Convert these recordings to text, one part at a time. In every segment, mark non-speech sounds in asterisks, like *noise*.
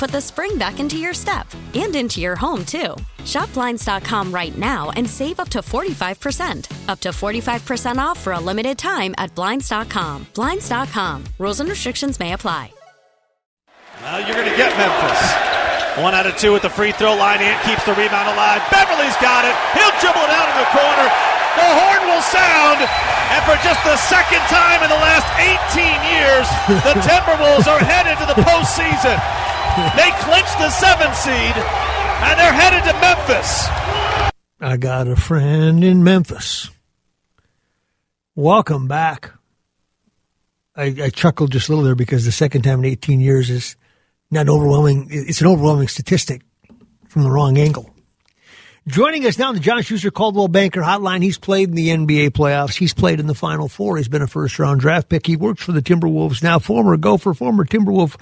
put the spring back into your step and into your home, too. Shop Blinds.com right now and save up to 45%. Up to 45% off for a limited time at Blinds.com. Blinds.com. Rules and restrictions may apply. Well, you're going to get Memphis. One out of two at the free throw line. Ant keeps the rebound alive. Beverley's got it. He'll dribble it out in the corner. The horn will sound. And for just the second time in the last 18 years, the *laughs* Timberwolves are headed to the postseason. They clinched the seventh seed, and they're headed to Memphis. I got a friend in Memphis. Welcome back. I, I chuckled just a little there because the second time in 18 years is not overwhelming. It's an overwhelming statistic from the wrong angle. Joining us now the John Schuster Coldwell Banker Hotline. He's played in the NBA playoffs. He's played in the Final Four. He's been a first round draft pick. He works for the Timberwolves now. Former Gopher, former Timberwolf,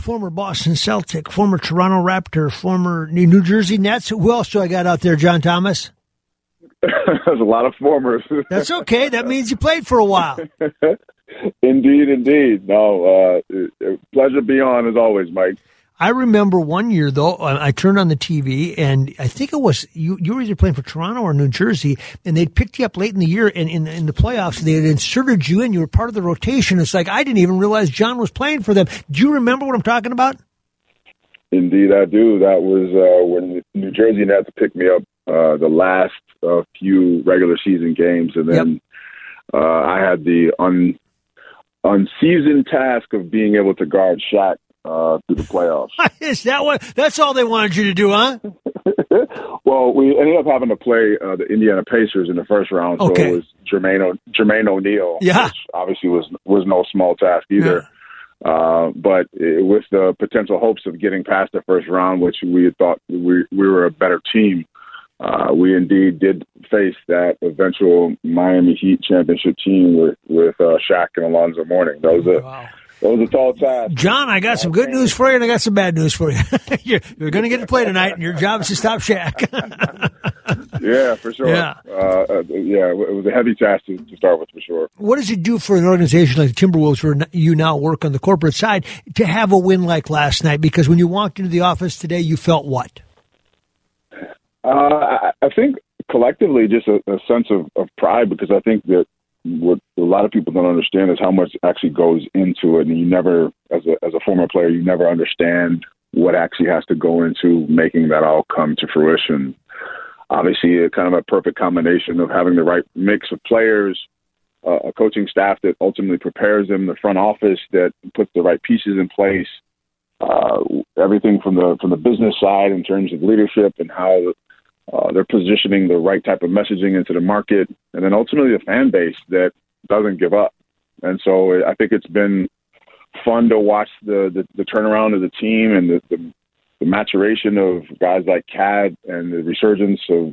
former Boston Celtic, former Toronto Raptor, former New Jersey Nets. Who else do I got out there, John Thomas? *laughs* There's a lot of formers. That's okay. That means you played for a while. *laughs* indeed, indeed. No, uh, pleasure to be on as always, Mike. I remember one year though, I turned on the TV and I think it was you. You were either playing for Toronto or New Jersey, and they'd picked you up late in the year, and in, in the playoffs they had inserted you in. You were part of the rotation. It's like I didn't even realize John was playing for them. Do you remember what I'm talking about? Indeed, I do. That was uh, when New Jersey had to pick me up uh, the last uh, few regular season games, and then yep. Uh, I had the un unseasoned task of being able to guard Shaq uh, through the playoffs. *laughs* Is that what? That's all they wanted you to do, huh? *laughs* well, we ended up having to play uh, the Indiana Pacers in the first round, so okay. it was Jermaine o- Jermaine O'Neal, yeah. which obviously was was no small task either. Yeah. Uh, but it, with the potential hopes of getting past the first round, which we had thought we we were a better team, uh, we indeed did face that eventual Miami Heat championship team with with uh, Shaq and Alonzo Mourning. That was a wow. That was a tall task. John, I got some good news for you, and I got some bad news for you. *laughs* you're, you're going to get to play tonight, and your job is to stop Shaq. *laughs* yeah, for sure. Yeah, uh, uh, yeah, it was a heavy task to, to, start with, for sure. What does it do for an organization like the Timberwolves, where you now work on the corporate side, to have a win like last night? Because when you walked into the office today, you felt what? Uh, I think collectively, just a, a sense of, of pride, because I think that what a lot of people don't understand is how much actually goes into it, and you never, as a as a former player, you never understand what actually has to go into making that all come to fruition. Obviously, a kind of a perfect combination of having the right mix of players, uh, a coaching staff that ultimately prepares them, the front office that puts the right pieces in place, uh, everything from the from the business side in terms of leadership and how uh, they're positioning the right type of messaging into the market, and then ultimately a fan base that doesn't give up. And so I think it's been fun to watch the the, the turnaround of the team and the, the, the maturation of guys like KAT and the resurgence of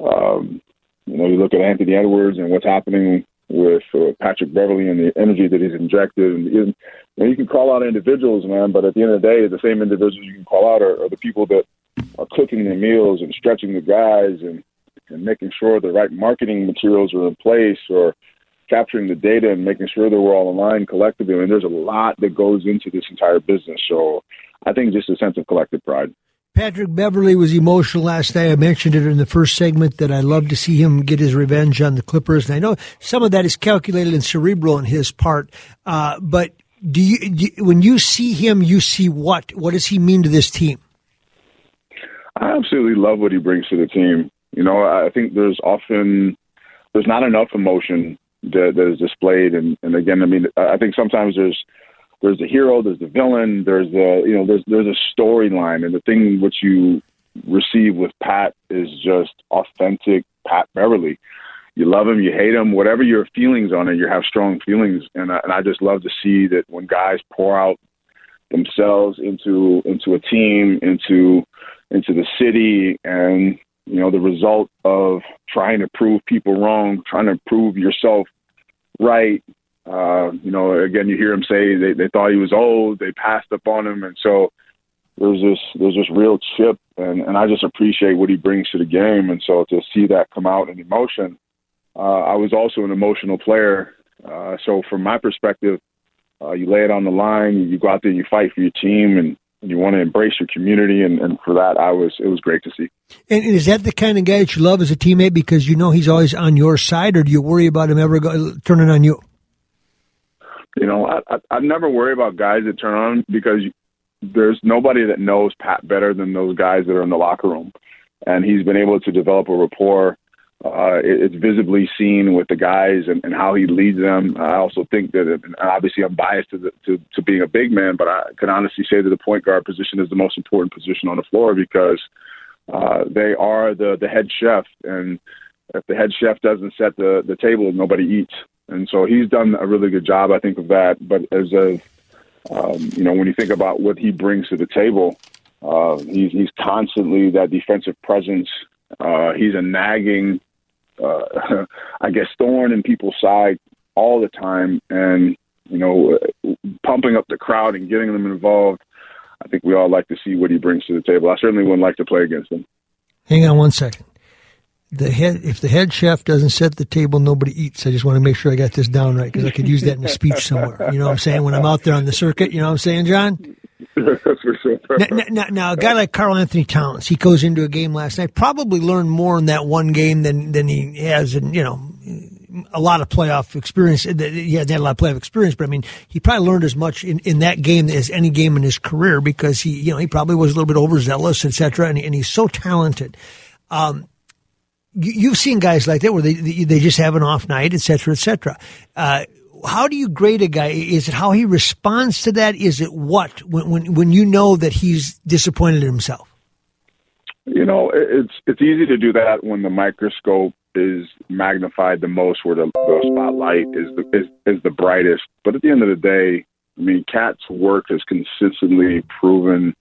um, you know you look at Anthony Edwards and what's happening with uh, Patrick Beverley and the energy that he's injected. And, and you, can call out individuals, man, but at the end of the day, the same individuals you can call out are, are the people that are cooking the meals and stretching the guys and, and making sure the right marketing materials are in place or capturing the data and making sure that we're all aligned collectively. I mean, there's a lot that goes into this entire business. So I think just a sense of collective pride. Patrick Beverley was emotional last night. I mentioned it in the first segment that I love to see him get his revenge on the Clippers, and I know some of that is calculated and cerebral on his part. Uh, but do you, do you, when you see him, you see what? What does he mean to this team? I absolutely love what he brings to the team. You know, I think there's often there's not enough emotion that, that is displayed, and, and again, I mean, I think sometimes there's there's the hero, there's the villain, there's the you know there's there's a storyline, and the thing which you receive with Pat is just authentic Pat Beverley. You love him, you hate him, whatever your feelings on it, you have strong feelings, and I, and I just love to see that when guys pour out themselves into into a team, into into the city, and you know the result of trying to prove people wrong, trying to prove yourself right, uh, you know, again, you hear him say they, they thought he was old, they passed up on him, and so there's this there's this real chip, and and I just appreciate what he brings to the game, and so to see that come out in emotion, uh, I was also an emotional player, uh, so from my perspective, uh, you lay it on the line, you go out there, you fight for your team, and and you want to embrace your community, and, and for that, I was it was great to see. And is that the kind of guy that you love as a teammate because you know he's always on your side, or do you worry about him ever go, turning on you? You know, I, I I never worry about guys that turn on because there's nobody that knows Pat better than those guys that are in the locker room, and he's been able to develop a rapport. Uh, it, it's visibly seen with the guys and, and how he leads them. I also think that, obviously, I'm biased to, the, to to being a big man, but I can honestly say that the point guard position is the most important position on the floor because uh, they are the the head chef, and if the head chef doesn't set the the table, nobody eats. And so he's done a really good job, I think, of that. But as a, um, you know, when you think about what he brings to the table, uh, he's, he's constantly that defensive presence. Uh, he's a nagging, uh, *laughs* I guess, thorn in people's side all the time, and you know, pumping up the crowd and getting them involved. I think we all like to see what he brings to the table. I certainly wouldn't like to play against him. Hang on one second the head if the head chef doesn't set the table nobody eats i just want to make sure i got this down right because i could use that in a speech somewhere you know what i'm saying when i'm out there on the circuit you know what i'm saying john That's for sure. now, now, now, a guy like Karl-Anthony Towns, he goes into a game last night, probably learned more in that one game than than he has in you know a lot of playoff experience. He hasn't had a lot of playoff experience, but I mean, he probably learned as much in, in that game as any game in his career because he, you know, he probably was a little bit overzealous, etc. And, and he's so talented. Um, you've seen guys like that where they they just have an off night, et cetera, et cetera. Uh, how do you grade a guy? Is it how he responds to that? Is it what when when when you know that he's disappointed in himself? You know, it's it's easy to do that when the microscope is magnified the most, where the, the spotlight is the is, is the brightest. But at the end of the day, I mean, KAT's work has consistently proven,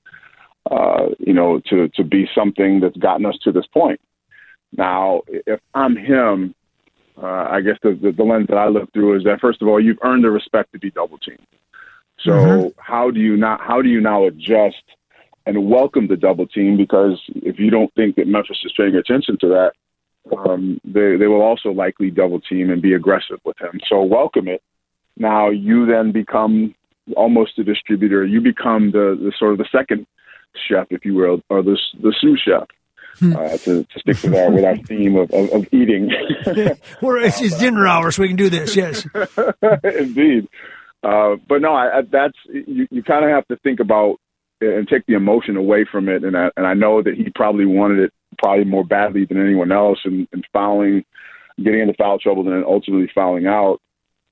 uh, you know, to to be something that's gotten us to this point. Now, if I'm him, uh, I guess the, the, the lens that I look through is that first of all, you've earned the respect to be double teamed. So mm-hmm. how do you not how do you now adjust and welcome the double team? Because if you don't think that Memphis is paying attention to that, um, they they will also likely double team and be aggressive with him. So welcome it. Now you then become almost a distributor. You become the, the sort of the second chef, if you will, or the the sous chef. Hmm. uh, to, to stick with our with our theme of, of, of eating. *laughs* We're, it's, it's dinner hour, so we can do this. Yes, *laughs* indeed. Uh, but no, I, I, that's you. You kind of have to think about and take the emotion away from it. And I, and I know that he probably wanted it probably more badly than anyone else, and, and fouling, getting into foul trouble, and then ultimately fouling out.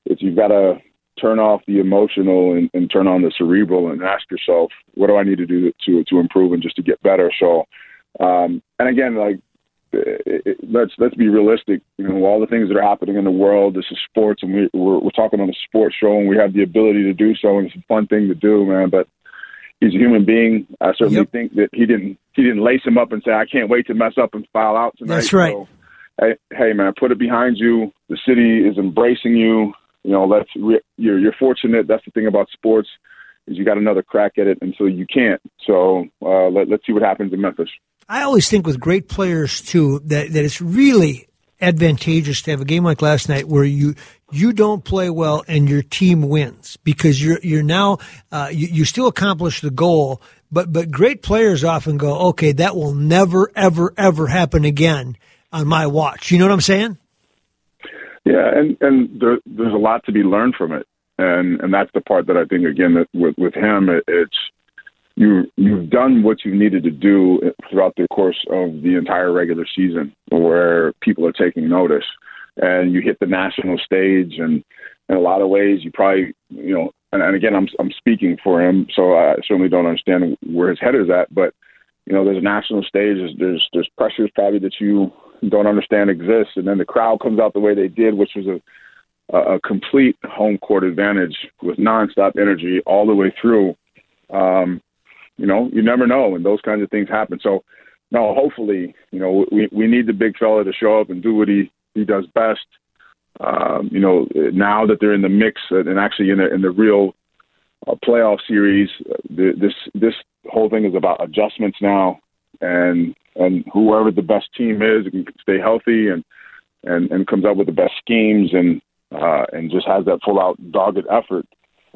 It's you've got to turn off the emotional and, and turn on the cerebral and ask yourself, what do I need to do to to improve and just to get better? So um, and again, like it, it, let's let's be realistic. You know, all the things that are happening in the world. This is sports, and we, we're we're talking on a sports show, and we have the ability to do so, and it's a fun thing to do, man. But he's a human being. I certainly yep. think that he didn't he didn't lace him up and say, "I can't wait to mess up and foul out tonight." That's right. So, hey, hey, man, put it behind you. The city is embracing you. You know, let's you're you're fortunate. That's the thing about sports is you got another crack at it until you can't. So uh, let, let's see what happens in Memphis. I always think with great players too that, that it's really advantageous to have a game like last night where you you don't play well and your team wins because you're you're now uh, you, you still accomplish the goal, but but great players often go, okay, that will never ever ever happen again on my watch. You know what I'm saying? Yeah, and and there, there's a lot to be learned from it, and and that's the part that I think again that with with him it, it's you you've done what you needed to do throughout the course of the entire regular season, where people are taking notice, and you hit the national stage, and in a lot of ways you probably you know, and, and again I'm I'm speaking for him, so I certainly don't understand where his head is at, but you know, there's a national stage, there's there's, there's pressures probably that you don't understand exists, and then the crowd comes out the way they did, which was a a complete home court advantage with nonstop energy all the way through. Um, you know, you never know when those kinds of things happen. So, no, hopefully, you know, we we need the big fella to show up and do what he he does best. Um, you know, now that they're in the mix and actually in the in the real uh, playoff series, this this whole thing is about adjustments now, and and whoever the best team is can stay healthy and and and comes up with the best schemes and uh, and just has that full out dogged effort.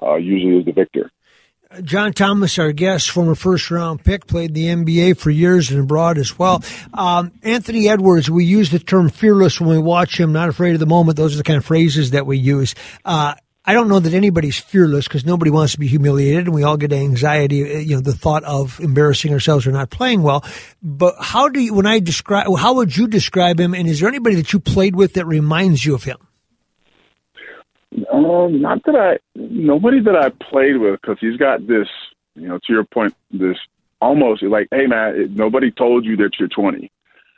Uh, usually is the victor. John Thomas, our guest, former first round pick, played the NBA for years and abroad as well. Um, Anthony Edwards, we use the term fearless when we watch him, not afraid of the moment. Those are the kind of phrases that we use. Uh, I don't know that anybody's fearless because nobody wants to be humiliated and we all get anxiety, uh, you know, the thought of embarrassing ourselves or not playing well. But how do you, when I describe, how would you describe him? And is there anybody that you played with that reminds you of him? Um, not that I, nobody that I played with, because he's got this, you know, to your point, this almost like, hey man, it, nobody told you that you're 20.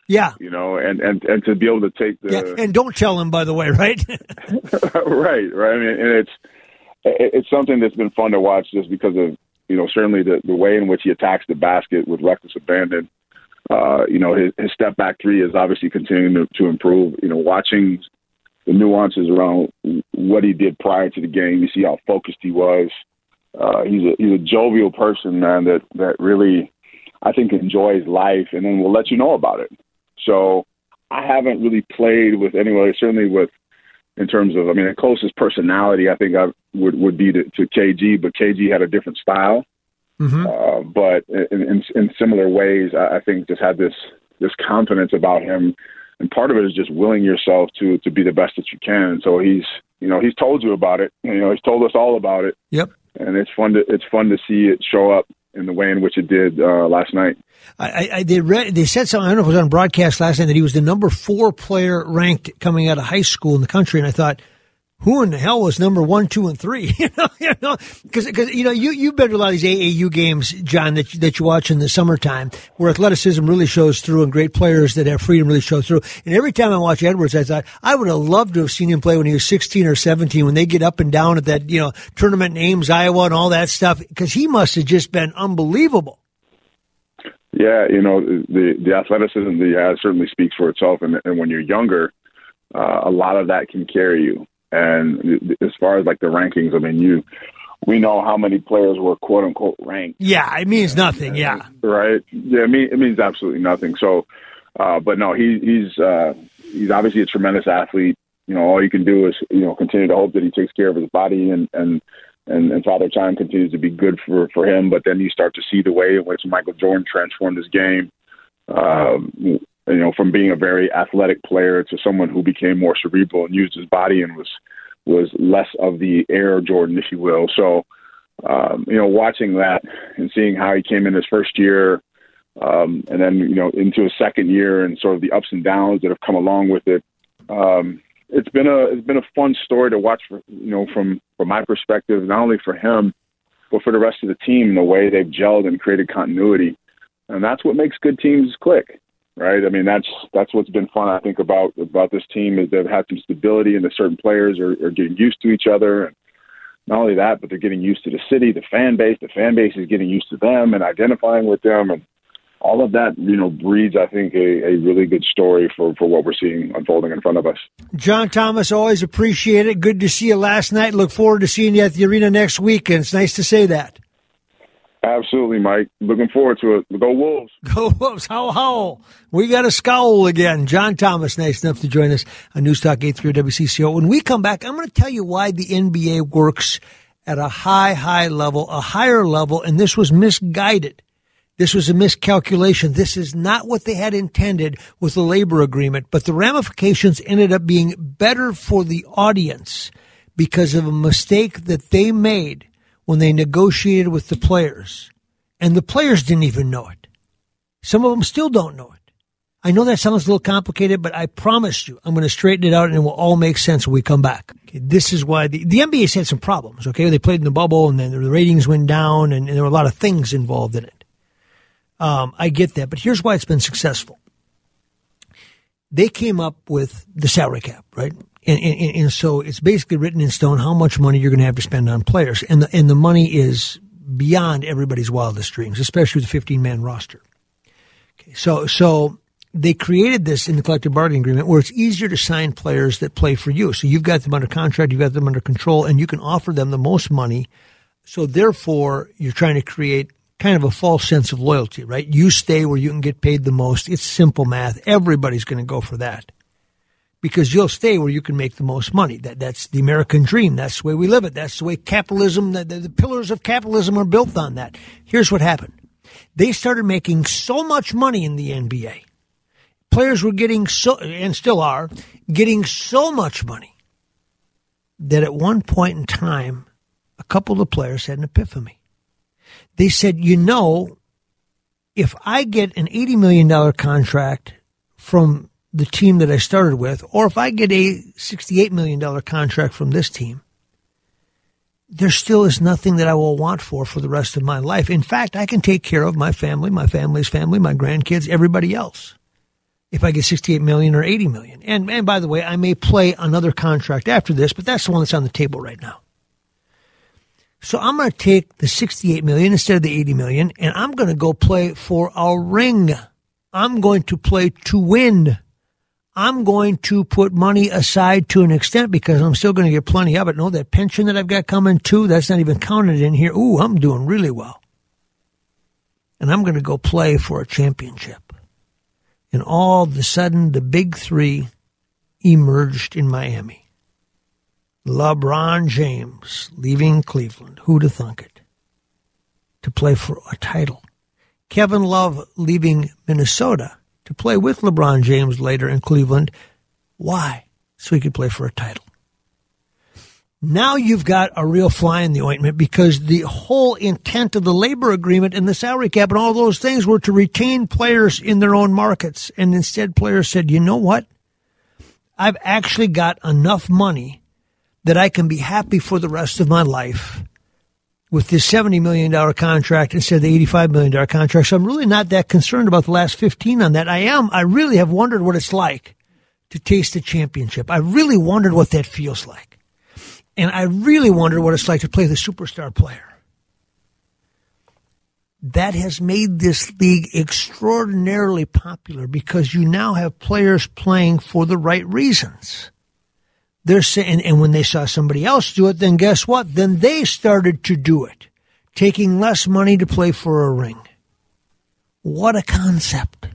Yeah, you know, and and and to be able to take the yeah, and don't tell him by the way, right? *laughs* right, right. I mean, and it's it's something that's been fun to watch just because of you know certainly the the way in which he attacks the basket with reckless abandon. Uh, you know, his, his step back three is obviously continuing to, to improve. You know, watching the nuances around what he did prior to the game. You see how focused he was. Uh, he's a he's a jovial person, man. That that really, I think, enjoys life, and then will let you know about it. So I haven't really played with anyone. Certainly with in terms of, I mean, the closest personality I think I would would be to, to KG, but KG had a different style. Mm-hmm. Uh, but in, in, in similar ways, I, I think just had this this confidence about him and part of it is just willing yourself to to be the best that you can. So he's you know he's told you about it. You know he's told us all about it. Yep. And it's fun to it's fun to see it show up in the way in which it did uh, last night. I, I they read they said something. I don't know if it was on broadcast last night that he was the number four player ranked coming out of high school in the country, and I thought who in the hell was number one, two, and three? *laughs* you know, you know, because because you know you you've been to a lot of these AAU games, John, that you, that you watch in the summertime, where athleticism really shows through, and great players that have freedom really show through. And every time I watch Edwards, I thought I would have loved to have seen him play when he was sixteen or seventeen, when they get up and down at that you know tournament names, Iowa, and all that stuff, because he must have just been unbelievable. Yeah, you know the the athleticism that he has certainly speaks for itself, and, and when you're younger, uh, a lot of that can carry you. And as far as like the rankings, I mean, you we know how many players were quote unquote ranked. Yeah, it means nothing. Yeah, right. Yeah, it means it means absolutely nothing. So, uh, but no, he, he's uh, he's obviously a tremendous athlete. You know, all you can do is you know continue to hope that he takes care of his body and and and, and Father Time continues to be good for for him. But then you start to see the way in which Michael Jordan transformed his game. Um, you know, from being a very athletic player to someone who became more cerebral and used his body and was was less of the air Jordan, if you will. So, um, you know, watching that and seeing how he came in his first year, um, and then you know into his second year and sort of the ups and downs that have come along with it. Um, it's been a it's been a fun story to watch for you know from from my perspective, not only for him, but for the rest of the team, the way they've gelled and created continuity, and that's what makes good teams click right? I mean, that's that's what's been fun. I think about about this team is they've had some stability, and the certain players are, are getting used to each other. And not only that, but they're getting used to the city, the fan base. The fan base is getting used to them and identifying with them, and all of that, you know, breeds, I think, a, a really good story for, for what we're seeing unfolding in front of us. John Thomas, always appreciate it. Good to see you last night. Look forward to seeing you at the arena next week, and it's nice to say that. Absolutely, Mike. Looking forward to it. Go Wolves. *laughs* Go Wolves. How, how? We got a scowl again. John Thomas, nice enough to join us on Newstalk 83 WCCO. When we come back, I'm going to tell you why the NBA works at a high, high level, a higher level, and this was misguided. This was a miscalculation. This is not what they had intended with the labor agreement, but the ramifications ended up being better for the audience because of a mistake that they made when they negotiated with the players. And the players didn't even know it. Some of them still don't know it. I know that sounds a little complicated, but I promise you, I'm going to straighten it out and it will all make sense when we come back. Okay, this is why the, the NBA's had some problems. Okay. They played in the bubble and then the ratings went down and, and there were a lot of things involved in it. Um, I get that, but here's why it's been successful. They came up with the salary cap, right? And, and, and so it's basically written in stone how much money you're going to have to spend on players, and the and the money is beyond everybody's wildest dreams, especially with the 15 man roster. Okay, so so they created this in the collective bargaining agreement where it's easier to sign players that play for you. So you've got them under contract, you've got them under control, and you can offer them the most money. So therefore, you're trying to create kind of a false sense of loyalty, right? You stay where you can get paid the most. It's simple math. Everybody's going to go for that because you'll stay where you can make the most money. That that's the American dream. That's the way we live it. That's the way capitalism. The, the, the pillars of capitalism are built on that. Here's what happened: they started making so much money in the NBA. Players were getting so, and still are, getting so much money that at one point in time, a couple of the players had an epiphany they said, you know, if I get an $80 million contract from the team that I started with, or if I get a $68 million contract from this team, there still is nothing that I will want for for the rest of my life. In fact, I can take care of my family, my family's family, my grandkids, everybody else. If I get 68 million or 80 million. And, and by the way, I may play another contract after this, but that's the one that's on the table right now. So I'm going to take the 68 million instead of the 80 million and I'm going to go play for a ring. I'm going to play to win. I'm going to put money aside to an extent because I'm still going to get plenty of it. No, that pension that I've got coming too, that's not even counted in here. Ooh, I'm doing really well. And I'm going to go play for a championship. And all of a sudden, the big three emerged in Miami. LeBron James leaving Cleveland. Who'd have thunk it? To play for a title. Kevin Love leaving Minnesota to play with LeBron James later in Cleveland. Why? So he could play for a title. Now you've got a real fly in the ointment because the whole intent of the labor agreement and the salary cap and all those things were to retain players in their own markets. And instead players said, you know what? I've actually got enough money that I can be happy for the rest of my life with this $70 million contract instead of the $85 million contract. So I'm really not that concerned about the last 15 on that. I am, I really have wondered what it's like to taste a championship. I really wondered what that feels like. And I really wondered what it's like to play the superstar player. That has made this league extraordinarily popular because you now have players playing for the right reasons they're saying, and when they saw somebody else do it, then guess what? Then they started to do it, taking less money to play for a ring. What a concept.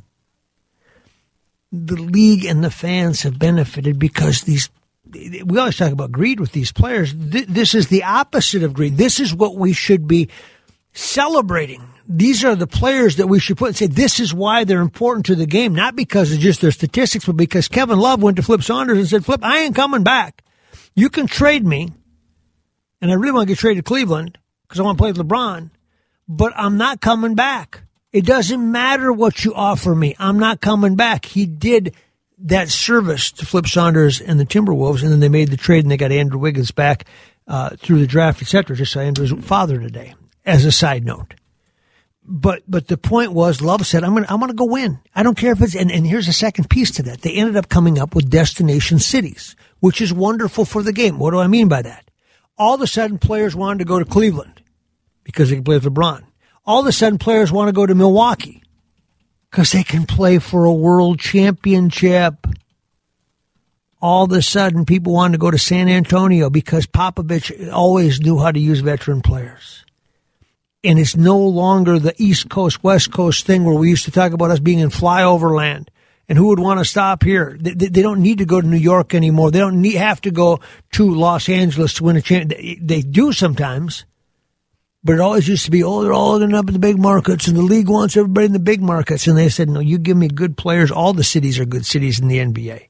The league and the fans have benefited because these, we always talk about greed with these players. This is the opposite of greed. This is what we should be celebrating these are the players that we should put and say this is why they're important to the game, not because of just their statistics, but because Kevin Love went to Flip Saunders and said, Flip, I ain't coming back. You can trade me, and I really want to get traded to Cleveland because I want to play with LeBron, but I'm not coming back. It doesn't matter what you offer me. I'm not coming back. He did that service to Flip Saunders and the Timberwolves, and then they made the trade and they got Andrew Wiggins back uh, through the draft, etc. Just saw Andrew's father today, as a side note but but the point was, Love said, "I'm gonna I'm gonna go win. I don't care if it's." And, and here's a second piece to that. They ended up coming up with destination cities, which is wonderful for the game. What do I mean by that? All of a sudden, players wanted to go to Cleveland because they can play with LeBron. All of a sudden, players want to go to Milwaukee because they can play for a world championship. All of a sudden, people wanted to go to San Antonio because Popovich always knew how to use veteran players and it's no longer the East Coast, West Coast thing where we used to talk about us being in flyover land. And who would want to stop here? They, they don't need to go to New York anymore. They don't need, have to go to Los Angeles to win a championship. They, they do sometimes, but it always used to be, oh, they're all ending up in the big markets, and the league wants everybody in the big markets. And they said, no, you give me good players. All the cities are good cities in the NBA.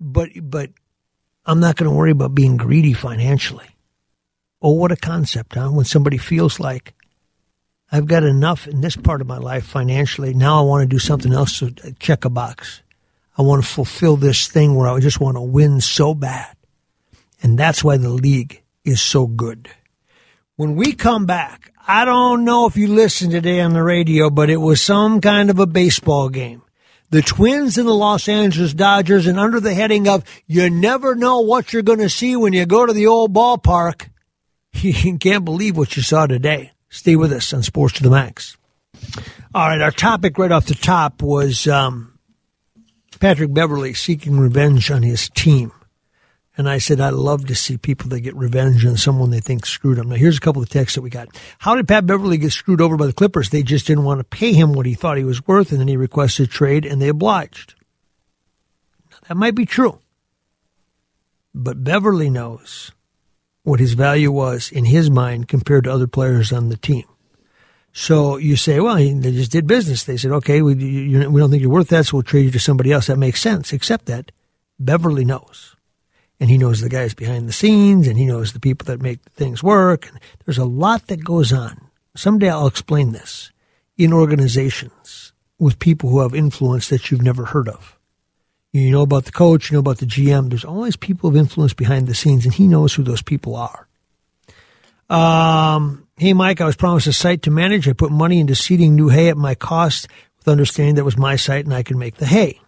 But but I'm not going to worry about being greedy financially. Oh, what a concept, huh? When somebody feels like I've got enough in this part of my life financially. Now I want to do something else to uh, check a box. I want to fulfill this thing where I just want to win so bad. And that's why the league is so good. When we come back, I don't know if you listened today on the radio, but it was some kind of a baseball game. The Twins and the Los Angeles Dodgers, and under the heading of You Never Know What You're Going to See When You Go to the Old Ballpark, you can't believe what you saw today. Stay with us on Sports to the Max. All right, our topic right off the top was um, Patrick Beverley seeking revenge on his team. And I said, I love to see people that get revenge on someone they think screwed them. Now, here's a couple of texts that we got. How did Pat Beverley get screwed over by the Clippers? They just didn't want to pay him what he thought he was worth, and then he requested trade, and they obliged. Now, that might be true. But Beverley knows what his value was in his mind compared to other players on the team. So you say, well, they just did business. They said, okay, we, you, we don't think you're worth that, so we'll trade you to somebody else. That makes sense, except that Beverley knows. And he knows the guys behind the scenes, and he knows the people that make things work. And there's a lot that goes on. Someday I'll explain this in organizations with people who have influence that you've never heard of. You know about the coach, you know about the GM. There's always people of influence behind the scenes, and he knows who those people are. Um, hey, Mike, I was promised a site to manage. I put money into seeding new hay at my cost with understanding that was my site and I could make the hay.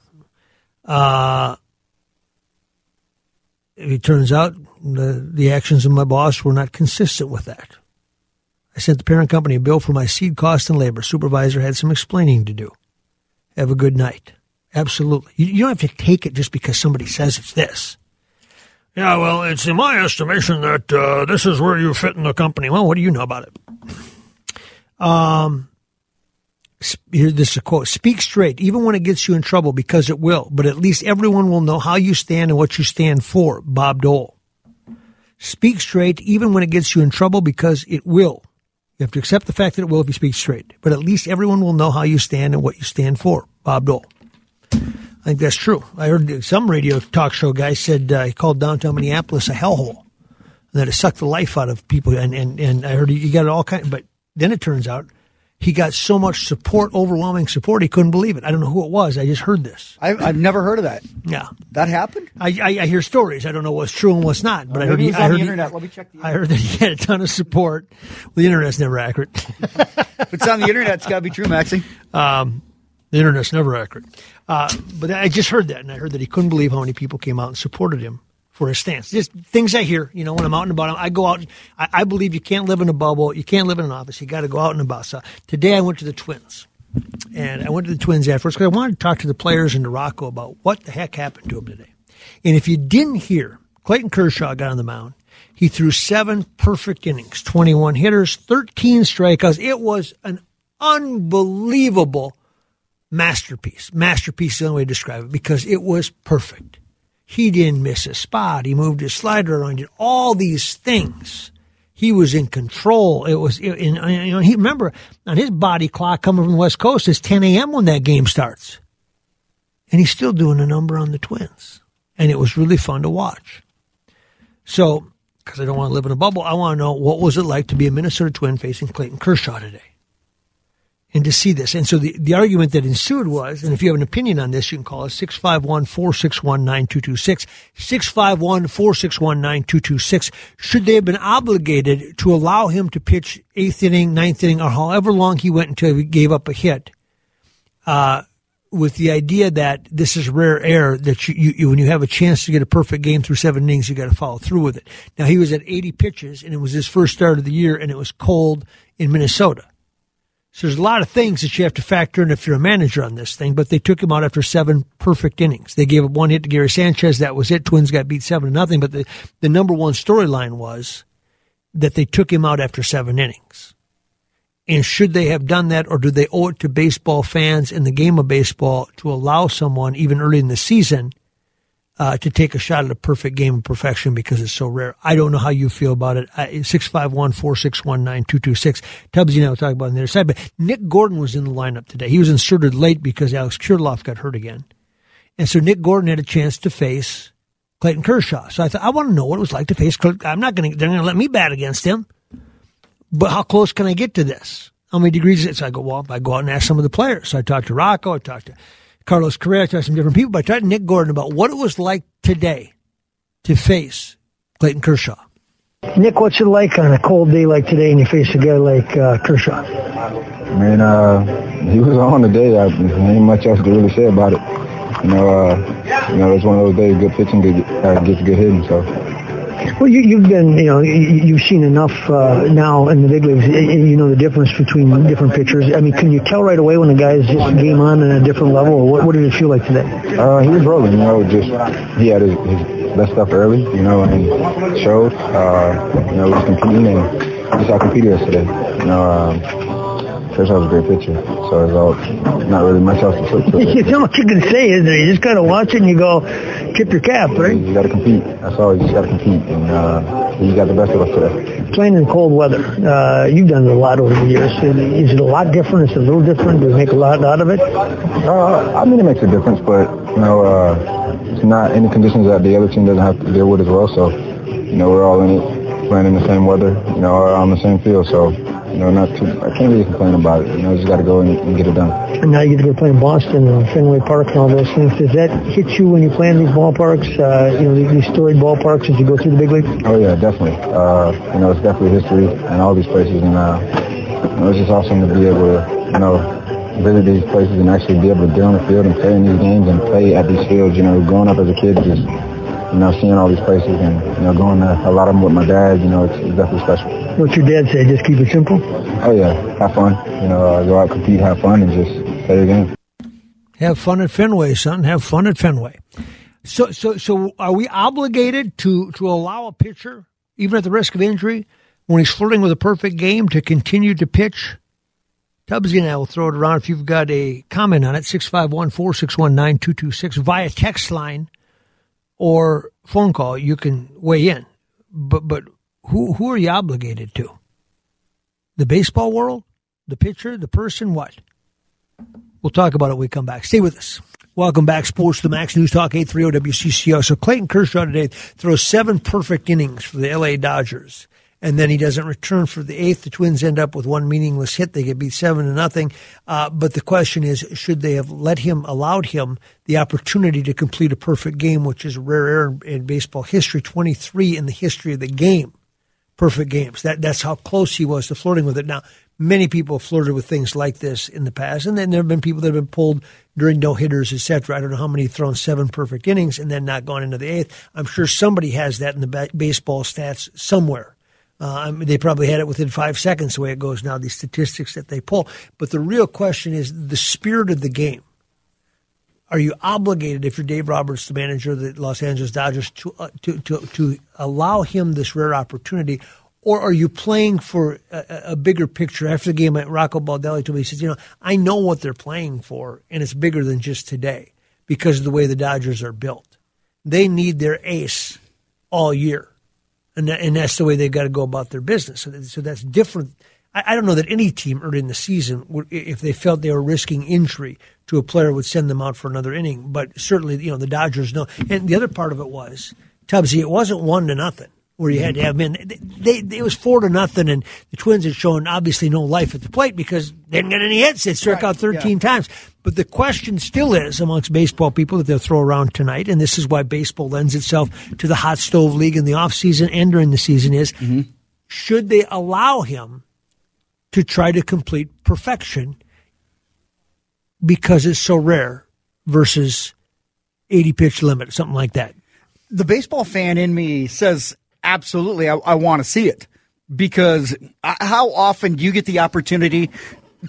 Uh, it turns out the, the actions of my boss were not consistent with that. I sent the parent company a bill for my seed cost and labor. Supervisor had some explaining to do. Have a good night. Absolutely. You, you don't have to take it just because somebody says it's this. Yeah, well, it's in my estimation that uh, this is where you fit in the company. Well, what do you know about it? Um, here, this is a quote. Speak straight, even when it gets you in trouble, because it will. But at least everyone will know how you stand and what you stand for. Bob Dole. Speak straight, even when it gets you in trouble, because it will. You have to accept the fact that it will if you speak straight. But at least everyone will know how you stand and what you stand for. Bob Dole. I think that's true. I heard some radio talk show guy said uh, he called downtown Minneapolis a hellhole, and that it sucked the life out of people. And and, and I heard he got all kind. But then it turns out he got so much support, overwhelming support, he couldn't believe it. I don't know who it was. I just heard this. I've, I've never heard of that. Yeah, that happened. I, I, I hear stories. I don't know what's true and what's not. But uh, I heard he, I heard the internet. Let me check. The I heard that he had a ton of support. Well, the internet's never accurate. *laughs* if it's on the internet, it's got to be true, Maxie. *laughs* Um, the internet's never accurate. Uh, but I just heard that, and I heard that he couldn't believe how many people came out and supported him for his stance. Just things I hear, you know, when I'm out and about. I go out. I, I believe you can't live in a bubble. You can't live in an office. You got to go out and about. So today I went to the Twins, and I went to the Twins afterwards because I wanted to talk to the players in Rocco about what the heck happened to them today. And if you didn't hear, Clayton Kershaw got on the mound. He threw seven perfect innings, 21 hitters, 13 strikeouts. It was an unbelievable masterpiece. Masterpiece is the only way to describe it because it was perfect. He didn't miss a spot. He moved his slider around. Did all these things. He was in control. It was, in, you know, he remember on his body clock coming from the West Coast, it's 10 a.m. when that game starts. And he's still doing a number on the Twins. And it was really fun to watch. So, because I don't want to live in a bubble, I want to know what was it like to be a Minnesota Twin facing Clayton Kershaw today and to see this. And so the, the argument that ensued was, and if you have an opinion on this, you can call us 651-461-9226, 651-461-9226. Should they have been obligated to allow him to pitch eighth inning, ninth inning, or however long he went until he gave up a hit, uh, with the idea that this is rare air that you, you, when you have a chance to get a perfect game through seven innings, you got to follow through with it. Now he was at 80 pitches and it was his first start of the year and it was cold in Minnesota. So there's a lot of things that you have to factor in if you're a manager on this thing, but they took him out after seven perfect innings. They gave up one hit to Gary Sanchez. That was it. Twins got beat seven to nothing. But the, the number one storyline was that they took him out after seven innings. And should they have done that, or do they owe it to baseball fans and the game of baseball to allow someone, even early in the season, uh, to take a shot at a perfect game of perfection because it's so rare? I don't know how you feel about it. 651 461 9226. Tubbsy and I were talking about it on the other side, but Nick Gordon was in the lineup today. He was inserted late because Alex Kirilloff got hurt again. And so Nick Gordon had a chance to face Clayton Kershaw. So I thought, I want to know what it was like to face. I'm not going to, they're going to let me bat against him. But how close can I get to this? How many degrees is it? So I go, well, I go out and ask some of the players. So I talked to Rocco, I talked to Carlos Correa, I talked to some different people, but I talked to Nick Gordon about what it was like today to face Clayton Kershaw. Nick, what's it like on a cold day like today and you face a guy like uh, Kershaw? Man, uh, he was on today. I, ain't much else to really say about it. You know, uh, you know, it's one of those days. Good pitching, good, uh, gets good hitting. So. Well, you, you've been, you know, you've seen enough uh, now in the big leagues. You know the difference between different pitchers. I mean, can you tell right away when a guy's just game on at a different level, or what, what did it feel like today? Uh, he was rolling. You know, just he had his, his best stuff early. You know, and showed. Uh, you know, he was competing and just out competed yesterday. You know. Um, Kershaw was a great pitcher, so it's all not really much else to say. To you know what you can say, isn't it? You just kind of watch it and you go, tip your cap, right? You, you got to compete. That's all. You just got to compete, and uh, you got the best of us today. Playing in cold weather, uh, you've done it a lot over the years. Is it a lot different? Is it a little different? Does it make a lot out of it? Uh, I mean, it makes a difference, but you know, uh, it's not any conditions that the other team doesn't have to deal with as well. So, you know, we're all in it, playing in the same weather, you know, on the same field. So you know, not too, I can't really complain about it. You know, just got to go and, and, get it done. And now you get to go play in Boston and Fenway Park and all those things. Does that hit you when you play in these ballparks, uh, you know, these storied ballparks as you go through the big league? Oh, yeah, definitely. Uh, you know, it's definitely history and all these places. And, uh, you know, it's just awesome to be able to, you know, visit these places and actually be able to get on the field and play in these games and play at these fields. You know, growing up as a kid, just, you know, seeing all these places and, you know, going to a lot of them with my dad, you know, it's, it's definitely special. What's your dad say? Just keep it simple? Oh, yeah. Have fun. You know, uh, go out, compete, have fun, and just play the game. Have fun at Fenway, son. Have fun at Fenway. So, so, so, are we obligated to to allow a pitcher, even at the risk of injury, when he's flirting with a perfect game, to continue to pitch? Tubbsy and I will throw it around if you've got a comment on it, 651 461 9226 via text line or phone call. You can weigh in. But, but who who are you obligated to? The baseball world, the pitcher, the person, what? We'll talk about it when we come back. Stay with us. Welcome back, Sports the Max News Talk 830 WCCO. So Clayton Kershaw today throws seven perfect innings for the LA Dodgers and then he doesn't return for the eighth. The Twins end up with one meaningless hit. They get beat seven to nothing. Uh, but the question is, should they have let him, allowed him the opportunity to complete a perfect game, which is a rare in, in baseball history, 23 in the history of the game perfect games. That that's how close he was to flirting with it. Now, many people flirted with things like this in the past, and then there have been people that have been pulled during no hitters, etc. I don't know how many thrown seven perfect innings and then not gone into the eighth. I'm sure somebody has that in the baseball stats somewhere. Uh, they probably had it within five seconds the way it goes now, these statistics that they pull. But the real question is the spirit of the game. Are you obligated, if you're Dave Roberts, the manager of the Los Angeles Dodgers, to, uh, to, to, to allow him this rare opportunity? Or are you playing for a, a bigger picture? After the game, at Rocco Baldelli told me, he says, you know, I know what they're playing for, and it's bigger than just today because of the way the Dodgers are built. They need their ace all year. And, and that's the way they've got to go about their business. So, so that's different. I, I, don't know that any team early in the season, if they felt they were risking injury to a player, would send them out for another inning. But certainly, you know, the Dodgers know. And the other part of it was, Tubbsy, it wasn't one to nothing where you had to have men. They, they, it was four to nothing, and the Twins had shown obviously no life at the plate because they didn't get any hits. They struck right, out 13 yeah. times. But the question still is amongst baseball people that they'll throw around tonight, and this is why baseball lends itself to the hot stove league in the offseason and during the season is mm-hmm. should they allow him to try to complete perfection because it's so rare versus 80 pitch limit, something like that? The baseball fan in me says absolutely, I, I want to see it because how often do you get the opportunity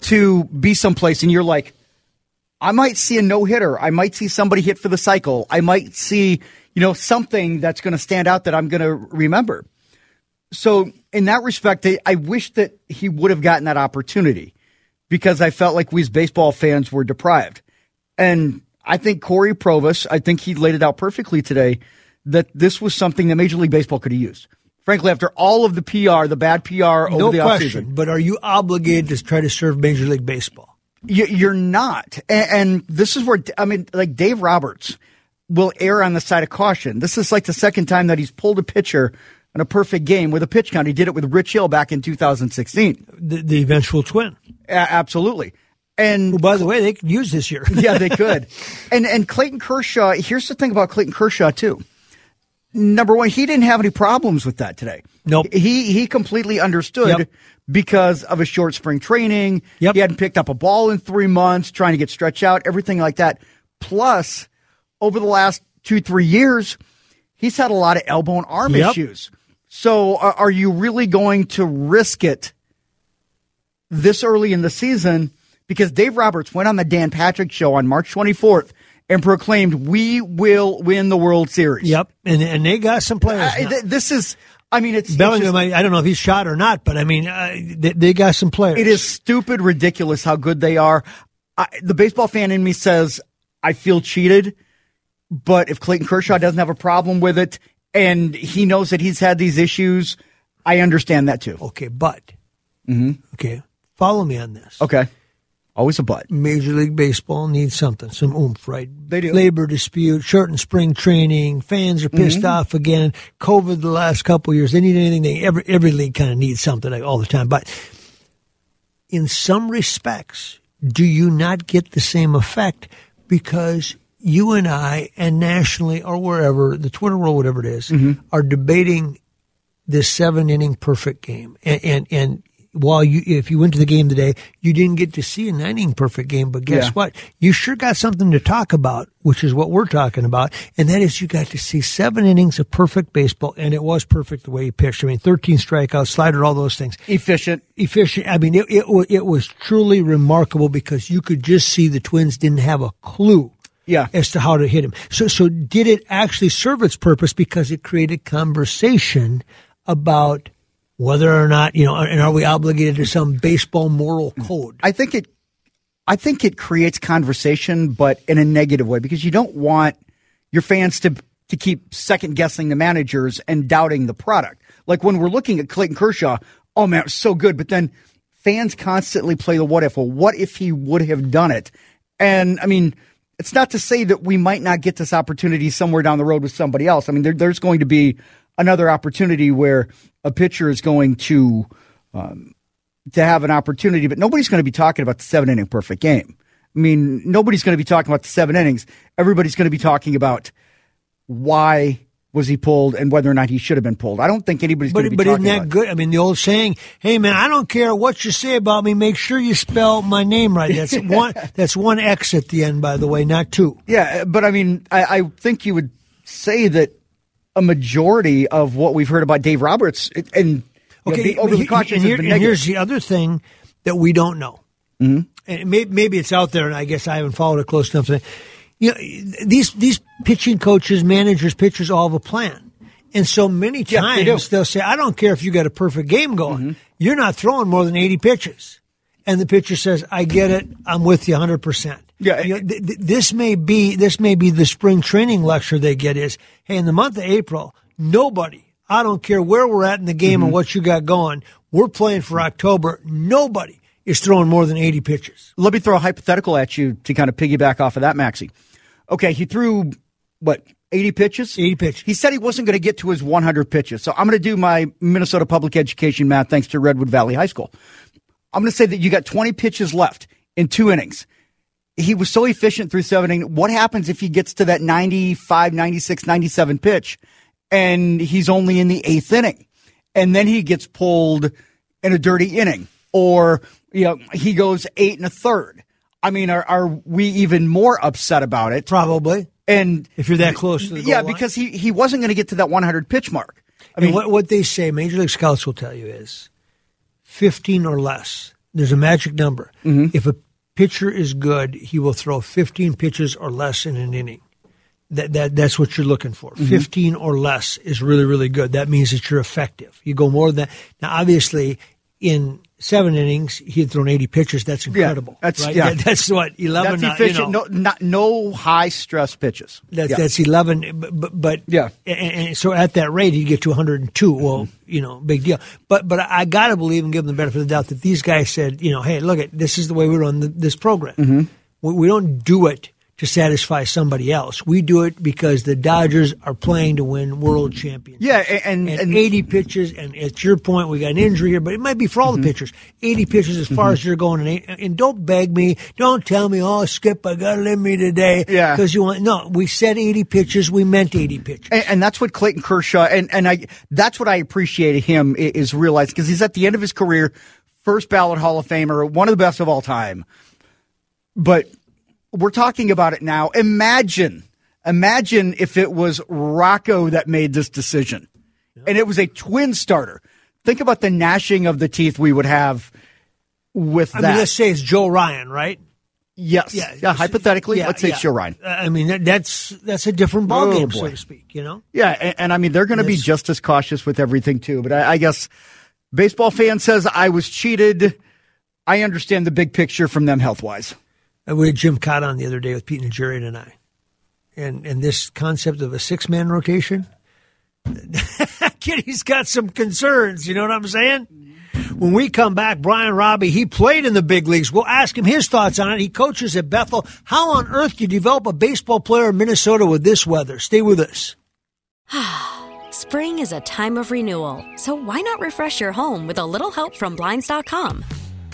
to be someplace and you're like, I might see a no hitter. I might see somebody hit for the cycle. I might see, you know, something that's going to stand out that I'm going to remember. So in that respect, I, I wish that he would have gotten that opportunity because I felt like we as baseball fans were deprived. And I think Cory Provus, I think he laid it out perfectly today that this was something that Major League Baseball could have used. Frankly, after all of the PR, the bad PR over no the question. offseason, But are you obligated to try to serve Major League Baseball? you, you're not. And, and this is where, I mean, like Dave Roberts will err on the side of caution. This is like the second time that he's pulled a pitcher in a perfect game with a pitch count. He did it with Rich Hill back in 2016. The, the eventual twin. A- absolutely. And Who, by the way, they could use this year. yeah, they *laughs* could. And and Clayton Kershaw. Here's the thing about Clayton Kershaw too. Number one, he didn't have any problems with that today. Nope. He he completely understood Yep. because of a short spring training. Yep. He hadn't picked up a ball in three months, trying to get stretched out, everything like that. Plus, over the last two three years, he's had a lot of elbow and arm Yep. issues. So, are, are you really going to risk it this early in the season because Dave Roberts went on the Dan Patrick show on March 24th and proclaimed, "We will win the World Series." Yep, and and they got some players. Uh, th- this is, I mean, it's, it's Bellinger, just- I, I don't know if he's shot or not, but I mean, uh, they, they got some players. it is stupid, ridiculous how good they are. I, the baseball fan in me says, "I feel cheated," but if Clayton Kershaw doesn't have a problem with it and he knows that he's had these issues, I understand that too. okay, but okay, follow me on this. Okay, always a but. Major League Baseball needs something, some oomph, right? They do. Labor dispute, shortened spring training, fans are pissed mm-hmm. off again. COVID the last couple of years, they need anything. They every every league kind of needs something like, all the time. But in some respects, do you not get the same effect because you and I, and nationally or wherever the Twitter world, whatever it is, mm-hmm. are debating this seven inning perfect game. And, and, and while you, if you went to the game today, you didn't get to see a nine inning perfect game, but guess Yeah. what? You sure got something to talk about, which is what we're talking about. And that is you got to see seven innings of perfect baseball. And it was perfect the way he pitched. I mean, 13 strikeouts, slider, all those things Efficient. efficient. I mean, it, it, it was truly remarkable because you could just see the Twins didn't have a clue. Yeah. As to how to hit him. So, so did it actually serve its purpose because it created conversation about whether or not, you know, and are we obligated to some baseball moral code? I think it I think it creates conversation but in a negative way because you don't want your fans to to keep second guessing the managers and doubting the product. Like when we're looking at Clayton Kershaw, oh man, it was so good, but then fans constantly play the what if. Well, what if he would have done it? And I mean, it's not to say that we might not get this opportunity somewhere down the road with somebody else. I mean, there, there's going to be another opportunity where a pitcher is going to um, to have an opportunity, but nobody's going to be talking about the seven inning perfect game. I mean, nobody's going to be talking about the seven innings. Everybody's going to be talking about why was he pulled and whether or not he should have been pulled. I don't think anybody's going to But, be but isn't that good? I mean, the old saying, "Hey man, I don't care what you say about me. Make sure you spell my name right." That's *laughs* one. That's one X at the end, by the way, not two. Yeah, but I mean, I, I think you would say that a majority of what we've heard about Dave Roberts and know, Okay, being overly he- cautious and, here- and here's the other thing that we don't know, mm-hmm. and maybe, maybe it's out there, and I guess I haven't followed it close enough. To, you know, these these pitching coaches, managers, pitchers all have a plan, and so many Yeah, they times they'll say, "I don't care if you got a perfect game going, you're not throwing more than eighty pitches," and the pitcher says, "I get it, I'm with you 100 percent." Yeah, You know, th- th- this may be this may be the spring training lecture they get is, hey, in the month of April, nobody, I don't care where we're at in the game Mm-hmm. and what you got going, we're playing for October. Nobody is throwing more than 80 pitches. Let me throw a hypothetical at you to kind of piggyback off of that, Maxie. Okay, he threw what 80 pitches? 80 pitches. He said he wasn't going to get to his 100 pitches. So I'm going to do my Minnesota public education math thanks to Redwood Valley High School. I'm going to say that you got 20 pitches left in two innings. He was so efficient through seven innings. What happens if he gets to that 95, 96, 97 pitch and he's only in the eighth inning? And then he gets pulled in a dirty inning or, you know, he goes eight and a third. I mean, are, are we even more upset about it? Probably. And If you're that close to the goal yeah, because he, he wasn't going to get to that 100 pitch mark. I mean, what, what they say, Major League Scouts will tell you is 15 or less. There's a magic number. Mm-hmm. If a pitcher is good, he will throw 15 pitches or less in an inning. That, that that's what you're looking for. Mm-hmm. 15 or less is really really good. That means that you're effective. You go more than that. Now, obviously, in seven innings, he had thrown 80 pitches. That's incredible. that's- right? yeah. That- that's what 11. That's uh, you efficient. know. no, not, no high stress pitches. That, Yeah. That's 11, but, but, Yeah. and, and so at that rate, he'd get to 102. Well, you know, big deal. But but I, got to believe and give them the benefit of the doubt that these guys said, you know, hey, look at this is the way we run the, this program. Mm-hmm. We, we don't do it to satisfy somebody else. We do it because the Dodgers are playing to win world championships. Yeah, and, And, and, 80 pitches, and at your point, we got an injury here, but it might be for all Mm-hmm. the pitchers. 80 pitches as far as you're going, and, and don't beg me, don't tell me, oh, Skip, I got to live me today. Yeah. Because you want, no, we said 80 pitches, we meant 80 pitches. and, and that's what Clayton Kershaw and and I that's what I appreciated him is realizing because he's at the end of his career, first ballot Hall of Famer, one of the best of all time. But we're talking about it now. Imagine, imagine if it was Rocco that made this decision, and it was a twin starter. Think about the gnashing of the teeth we would have with I that. mean, let's say it's Joe Ryan, right? yes, yeah, yeah hypothetically, Yeah, let's say yeah. it's Joe Ryan. Uh, I mean, that, that's that's a different Oh, ballgame, so to speak. You know, Yeah, and, and I mean they're going to be just as cautious with everything too. But I, I guess baseball fan says I was cheated. I understand the big picture from them health wise. And we had Jim Kaat on the other day with Pete and Jerry and I, and and this concept of a six man rotation. *laughs* Kitty's got some concerns. You know what I'm saying? When we come back, Brian Raabe, he played in the big leagues. We'll ask him his thoughts on it. He coaches at Bethel. How on earth do you develop a baseball player in Minnesota with this weather? Stay with us. *sighs* Spring is a time of renewal, so why not refresh your home with a little help from Blinds.com?